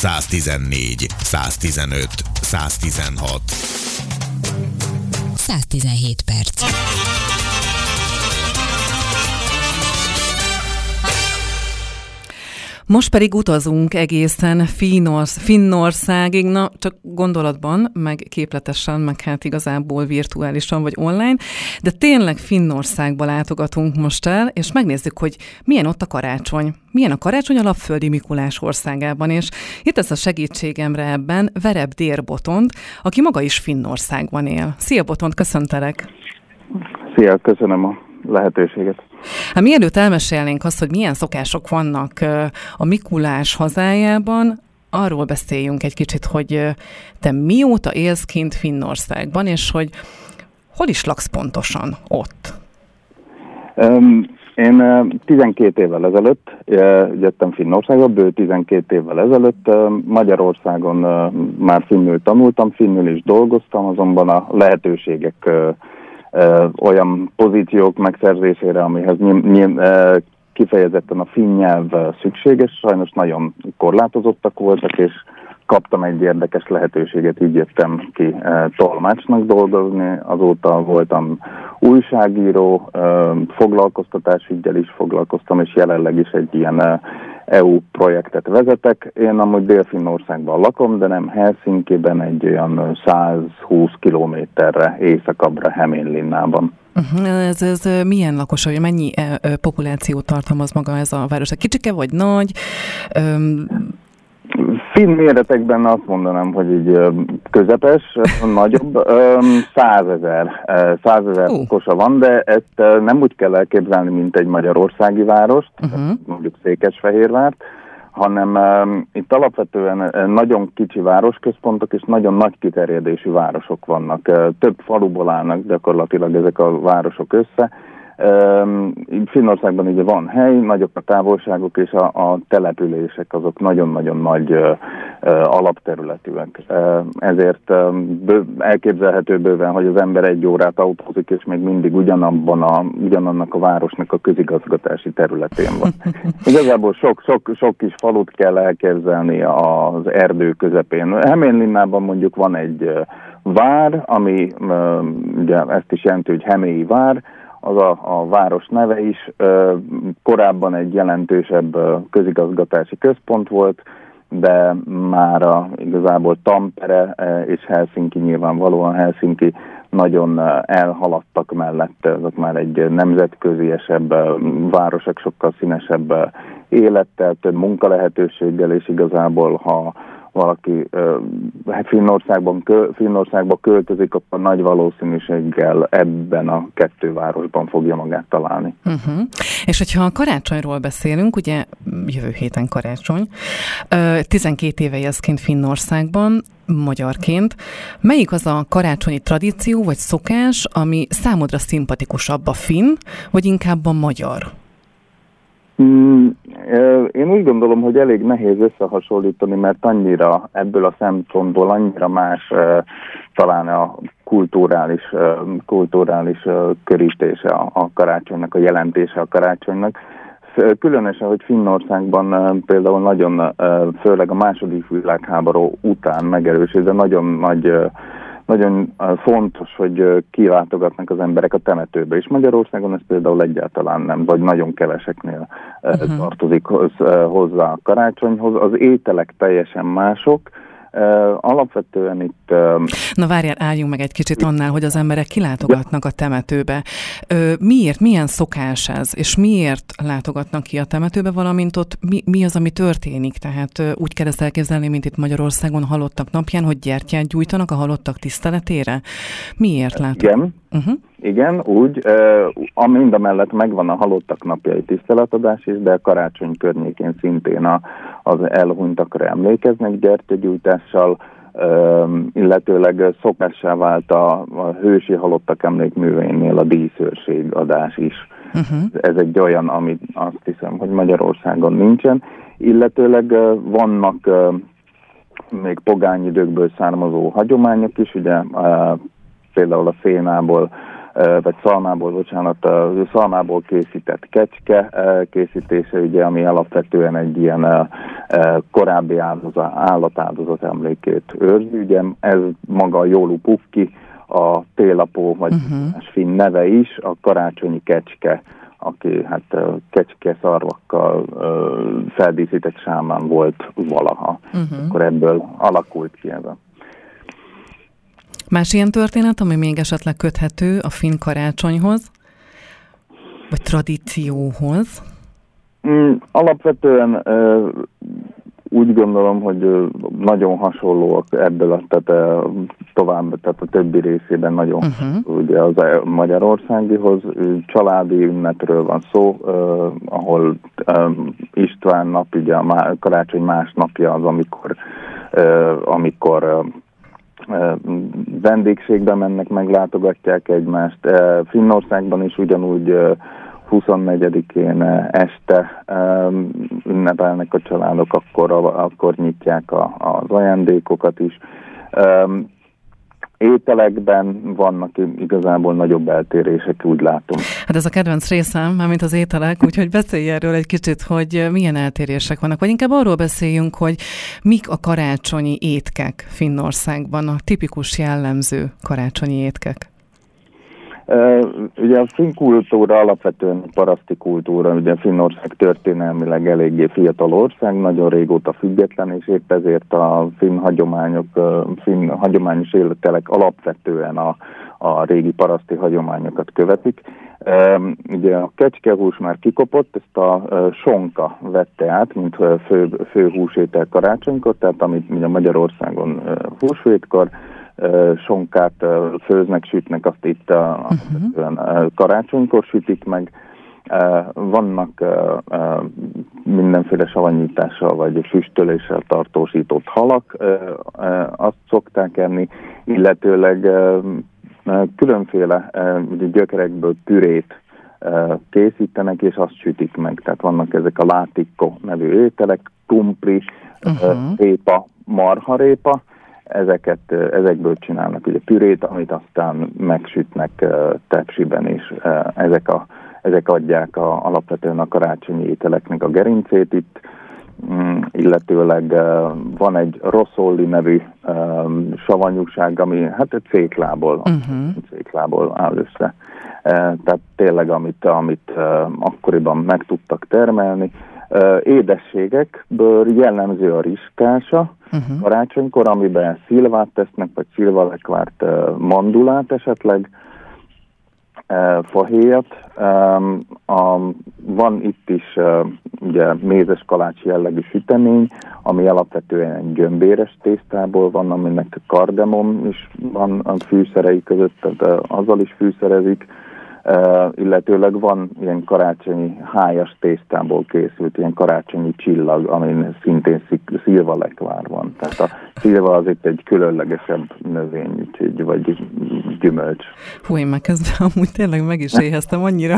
114, 115, 116. 117 perc. Most pedig utazunk egészen Finnorsz, Finnországig, na csak gondolatban, meg képletesen, meg hát igazából virtuálisan vagy online, de tényleg Finnországba látogatunk most el, és megnézzük, hogy milyen ott a karácsony. Milyen a karácsony a Lapföldi Mikulás országában, és itt ez a segítségemre ebben Vereb Dérbotond, aki maga is Finnországban él. Szia Botond, köszöntelek! Szia, köszönöm a lehetőséget. Hát mielőtt elmesélnénk azt, hogy milyen szokások vannak a Mikulás hazájában, arról beszéljünk egy kicsit, hogy te mióta élsz kint Finnországban, és hogy hol is laksz pontosan ott? Um, én 12 évvel ezelőtt jöttem Finnországba, bő 12 évvel ezelőtt. Magyarországon már finnül tanultam, finnül is dolgoztam, azonban a lehetőségek olyan pozíciók megszerzésére, amihez nyilv, nyilv, kifejezetten a finn szükséges, sajnos nagyon korlátozottak voltak, és kaptam egy érdekes lehetőséget, így jöttem ki tolmácsnak dolgozni, azóta voltam újságíró, foglalkoztatásügyel is foglalkoztam, és jelenleg is egy ilyen EU projektet vezetek. Én amúgy Dél-Finnországban lakom, de nem Helsinki-ben, egy olyan 120 kilométerre északabbra Heménlinnában. Uh-huh. Ez, ez milyen lakosai, mennyi populációt tartalmaz maga ez a város? Kicsike vagy nagy? Finn méretekben azt mondanám, hogy így közepes, nagyobb, százezer, százezer lakosa van, de ezt nem úgy kell elképzelni, mint egy magyarországi várost, uh-huh. mondjuk Székesfehérvárt, hanem um, itt alapvetően nagyon kicsi városközpontok és nagyon nagy kiterjedésű városok vannak. Uh, több faluból állnak gyakorlatilag ezek a városok össze, Finnországban ugye van hely, nagyobb a távolságok, és a, a települések azok nagyon-nagyon nagy ö, ö, alapterületűek. Ezért bő, elképzelhető bőven, hogy az ember egy órát autózik, és még mindig ugyanabban a, ugyanannak a városnak a közigazgatási területén van. Igazából sok, sok, sok kis falut kell elképzelni az erdő közepén. Heménlinnában mondjuk van egy vár, ami ugye ezt is jelenti, hogy Heméi vár, az a, a város neve is. Korábban egy jelentősebb közigazgatási központ volt, de már a, igazából Tampere és Helsinki nyilvánvalóan Helsinki nagyon elhaladtak mellett, azok már egy nemzetköziesebb városok, sokkal színesebb élettel, több munkalehetőséggel, és igazából ha valaki hát Finnországban, Finnországba költözik, akkor nagy valószínűséggel ebben a kettő városban fogja magát találni. Uh-huh. És hogyha a karácsonyról beszélünk, ugye jövő héten karácsony, 12 éve élsz kint Finnországban, magyarként. Melyik az a karácsonyi tradíció vagy szokás, ami számodra szimpatikusabb a finn, vagy inkább a magyar? Mm, én úgy gondolom, hogy elég nehéz összehasonlítani, mert annyira ebből a szempontból annyira más talán a kulturális, kulturális körítése a karácsonynak, a jelentése a karácsonynak. Különösen, hogy Finnországban például nagyon, főleg a második világháború után megerősít, nagyon nagy nagyon fontos, hogy kilátogatnak az emberek a temetőbe, és Magyarországon ez például egyáltalán nem, vagy nagyon keveseknél uh-huh. tartozik hozzá a karácsonyhoz. Az ételek teljesen mások, Alapvetően itt... Na várjál, álljunk meg egy kicsit annál, hogy az emberek kilátogatnak a temetőbe. Miért, milyen szokás ez, és miért látogatnak ki a temetőbe, valamint ott mi, mi az, ami történik? Tehát úgy kell ezt elképzelni, mint itt Magyarországon halottak napján, hogy gyertyát gyújtanak a halottak tiszteletére? Miért látogatnak? Igen. Uh-huh. Igen, úgy, uh, mind a mellett megvan a halottak napjai tiszteletadás is, de a karácsony környékén szintén a, az elhunytakra emlékeznek gyertyagyújtással, illetőleg szokássá vált a, a hősi halottak emlékműveinél a díszőrség adás is. Uh-huh. Ez egy olyan, amit azt hiszem, hogy Magyarországon nincsen, illetőleg vannak még pogány időkből származó hagyományok is, ugye például a szénából vagy szalmából, bocsánat, szalmából készített kecske készítése, ugye, ami alapvetően egy ilyen korábbi áldozat, állatáldozat emlékét őrzi. Ugye ez maga a Jólu Pukki, a télapó, vagy uh-huh. finn neve is, a karácsonyi kecske, aki hát kecske szarvakkal feldíszített sámán volt valaha. Uh-huh. Akkor ebből alakult ki ez a Más ilyen történet, ami még esetleg köthető a finn karácsonyhoz, vagy tradícióhoz? Mm, alapvetően úgy gondolom, hogy nagyon hasonlóak ebből, a, tehát tovább, tehát a többi részében nagyon uh-huh. ugye az a magyarországihoz. Családi ünnepről van szó, uh, ahol um, István nap, ugye a karácsony másnapja az, amikor, uh, amikor uh, vendégségbe mennek, meglátogatják egymást. Finnországban is ugyanúgy 24-én este ünnepelnek a családok, akkor, akkor nyitják a, az ajándékokat is ételekben vannak igazából nagyobb eltérések, úgy látom. Hát ez a kedvenc részem, mármint az ételek, úgyhogy beszélj erről egy kicsit, hogy milyen eltérések vannak, vagy inkább arról beszéljünk, hogy mik a karácsonyi étkek Finnországban, a tipikus jellemző karácsonyi étkek. Ugye a finn kultúra alapvetően paraszti kultúra, ugye Finnország történelmileg eléggé fiatal ország, nagyon régóta független, és épp ezért a finn hagyományok, finn hagyományos életelek alapvetően a, a régi paraszti hagyományokat követik. Ugye a kecskehús már kikopott, ezt a sonka vette át, mint fő, fő húsétel karácsonykor, tehát amit ugye Magyarországon húsvétkor, sonkát főznek, sütnek, azt itt uh-huh. karácsonykor sütik meg. Vannak mindenféle savanyítással vagy füstöléssel tartósított halak, azt szokták enni, illetőleg különféle gyökerekből pürét készítenek, és azt sütik meg. Tehát vannak ezek a látikko nevű ételek, kumpli, uh-huh. répa, marharépa, ezeket, ezekből csinálnak ugye pürét, amit aztán megsütnek tepsiben is. Ezek, a, ezek adják a, alapvetően a karácsonyi ételeknek a gerincét itt, mm, illetőleg van egy rosszolli nevű savanyúság, ami hát egy céklából, uh-huh. céklából áll össze. Tehát tényleg, amit, amit akkoriban meg tudtak termelni, édességekből jellemző a riskása uh-huh. karácsonykor, amiben szilvát tesznek, vagy szilvalekvárt mandulát esetleg, fahéjat. A, van itt is ugye mézes kalács jellegű sütemény, ami alapvetően gyömbéres tésztából van, aminek kardemom is van a fűszerei között, tehát azzal is fűszerezik illetőleg van ilyen karácsonyi hájas tésztából készült ilyen karácsonyi csillag, amin szintén szilvalekvár van. Tehát a szilva az itt egy különlegesebb növény, úgyhogy, vagy gyümölcs. Hú, én meg közben amúgy tényleg meg is éheztem, annyira,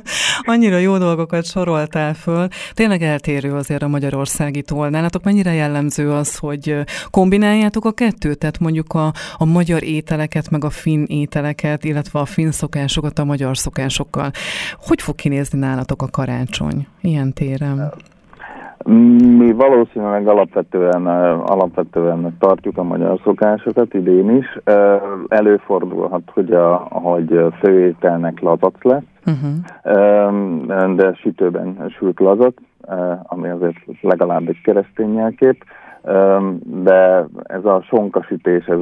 annyira jó dolgokat soroltál föl. Tényleg eltérő azért a magyarországi-tól. Nálatok mennyire jellemző az, hogy kombináljátok a kettőt? Tehát mondjuk a, a magyar ételeket, meg a finn ételeket, illetve a finn szokásokat a magyar magyar szokásokkal. Hogy fog kinézni nálatok a karácsony ilyen téren? Mi valószínűleg alapvetően, alapvetően tartjuk a magyar szokásokat idén is. Előfordulhat, hogy, a, hogy főételnek lazac lesz, uh-huh. de sütőben sült lazac, ami azért legalább egy keresztény jelkép de ez a sonkasítés, ez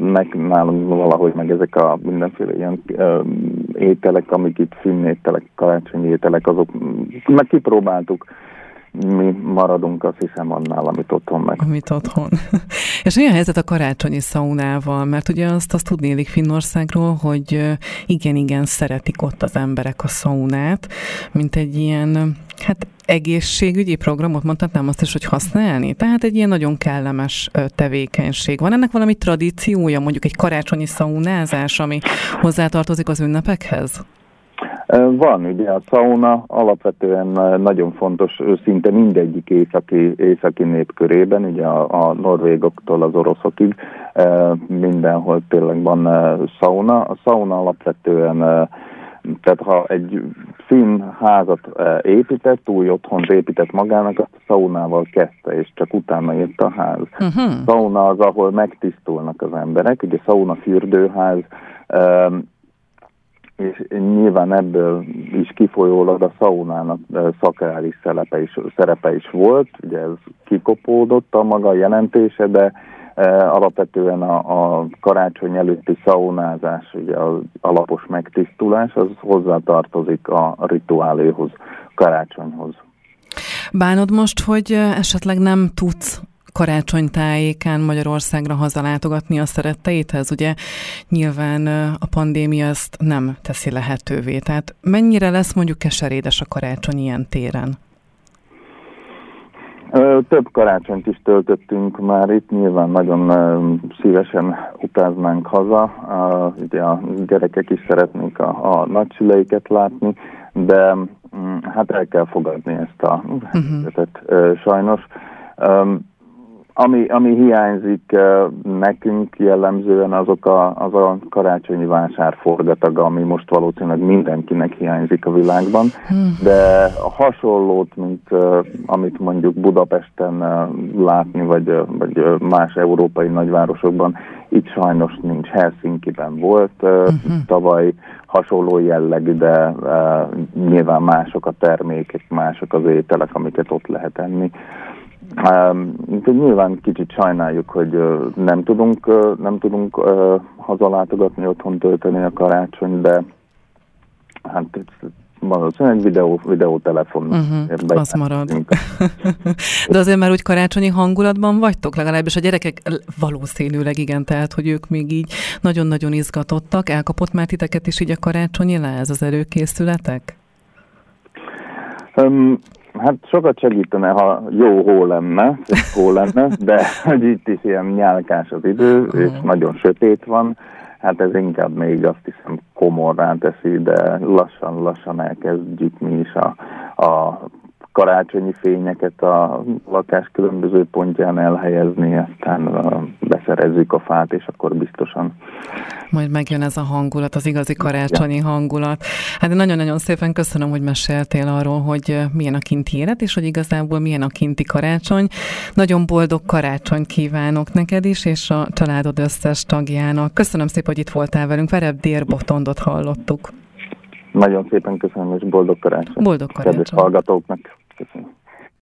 meg nálunk valahogy meg ezek a mindenféle ilyen ételek, amik itt finn ételek, karácsonyi ételek, azok meg kipróbáltuk, mi maradunk, azt hiszem, annál, amit otthon meg. Amit otthon. És milyen helyzet a karácsonyi szaunával? Mert ugye azt, azt tudnélik Finnországról, hogy igen-igen szeretik ott az emberek a szaunát, mint egy ilyen, hát egészségügyi programot mondhatnám azt is, hogy használni? Tehát egy ilyen nagyon kellemes tevékenység. Van ennek valami tradíciója, mondjuk egy karácsonyi szaunázás, ami hozzátartozik az ünnepekhez? Van, ugye a sauna alapvetően nagyon fontos szinte mindegyik északi, északi nép körében, ugye a, a norvégoktól az oroszokig mindenhol tényleg van sauna. A sauna alapvetően tehát ha egy finn házat épített, új otthont épített magának, azt a szaunával kezdte, és csak utána jött a ház. Uh-huh. Sauna az, ahol megtisztulnak az emberek, ugye sauna fürdőház, és nyilván ebből is kifolyólag a szaunának szakrális szerepe is, szerepe is volt, ugye ez kikopódott a maga jelentése, de e, alapvetően a, a karácsony előtti szaunázás, ugye az alapos megtisztulás, az hozzátartozik a rituáléhoz, karácsonyhoz. Bánod most, hogy esetleg nem tudsz karácsony tájékán Magyarországra hazalátogatni a szeretteithez? Ugye nyilván a pandémia ezt nem teszi lehetővé. Tehát mennyire lesz mondjuk keserédes a karácsony ilyen téren? Több karácsonyt is töltöttünk már itt, nyilván nagyon szívesen utaznánk haza. Ugye a gyerekek is szeretnék a, a nagyszüleiket látni, de mm, hát el kell fogadni ezt a uh-huh. helyzetet sajnos. Ami, ami hiányzik nekünk jellemzően azok a, az a karácsonyi vásárforgatag, ami most valószínűleg mindenkinek hiányzik a világban, hmm. de a hasonlót, mint amit mondjuk Budapesten látni, vagy, vagy más európai nagyvárosokban, itt sajnos nincs. Helsinki-ben volt uh-huh. tavaly hasonló jellegű, de nyilván mások a termékek, mások az ételek, amiket ott lehet enni. Um, nyilván kicsit sajnáljuk, hogy uh, nem tudunk, uh, nem tudunk uh, hazalátogatni, otthon tölteni a karácsony, de hát valószínűleg videó, videótelefon. Uh-huh, az marad. De azért már úgy karácsonyi hangulatban vagytok, legalábbis a gyerekek valószínűleg igen, tehát hogy ők még így nagyon-nagyon izgatottak. Elkapott már titeket is így a karácsonyi ez az előkészületek? Um, Hát sokat segítene, ha jó hó lenne, hó lenne, de hogy itt is ilyen nyálkás az idő, uh-huh. és nagyon sötét van, hát ez inkább még azt hiszem komorrá teszi, de lassan-lassan elkezdjük mi is a, a karácsonyi fényeket a lakás különböző pontján elhelyezni, aztán beszerezzük a fát, és akkor biztosan. Majd megjön ez a hangulat, az igazi karácsonyi hangulat. Hát nagyon-nagyon szépen köszönöm, hogy meséltél arról, hogy milyen a kinti élet, és hogy igazából milyen a kinti karácsony. Nagyon boldog karácsony kívánok neked is, és a családod összes tagjának. Köszönöm szépen, hogy itt voltál velünk. Verebb Dérbotondot hallottuk. Nagyon szépen köszönöm, és boldog karácsony. Boldog karácsony. Kedves hallgatóknak. Köszönöm.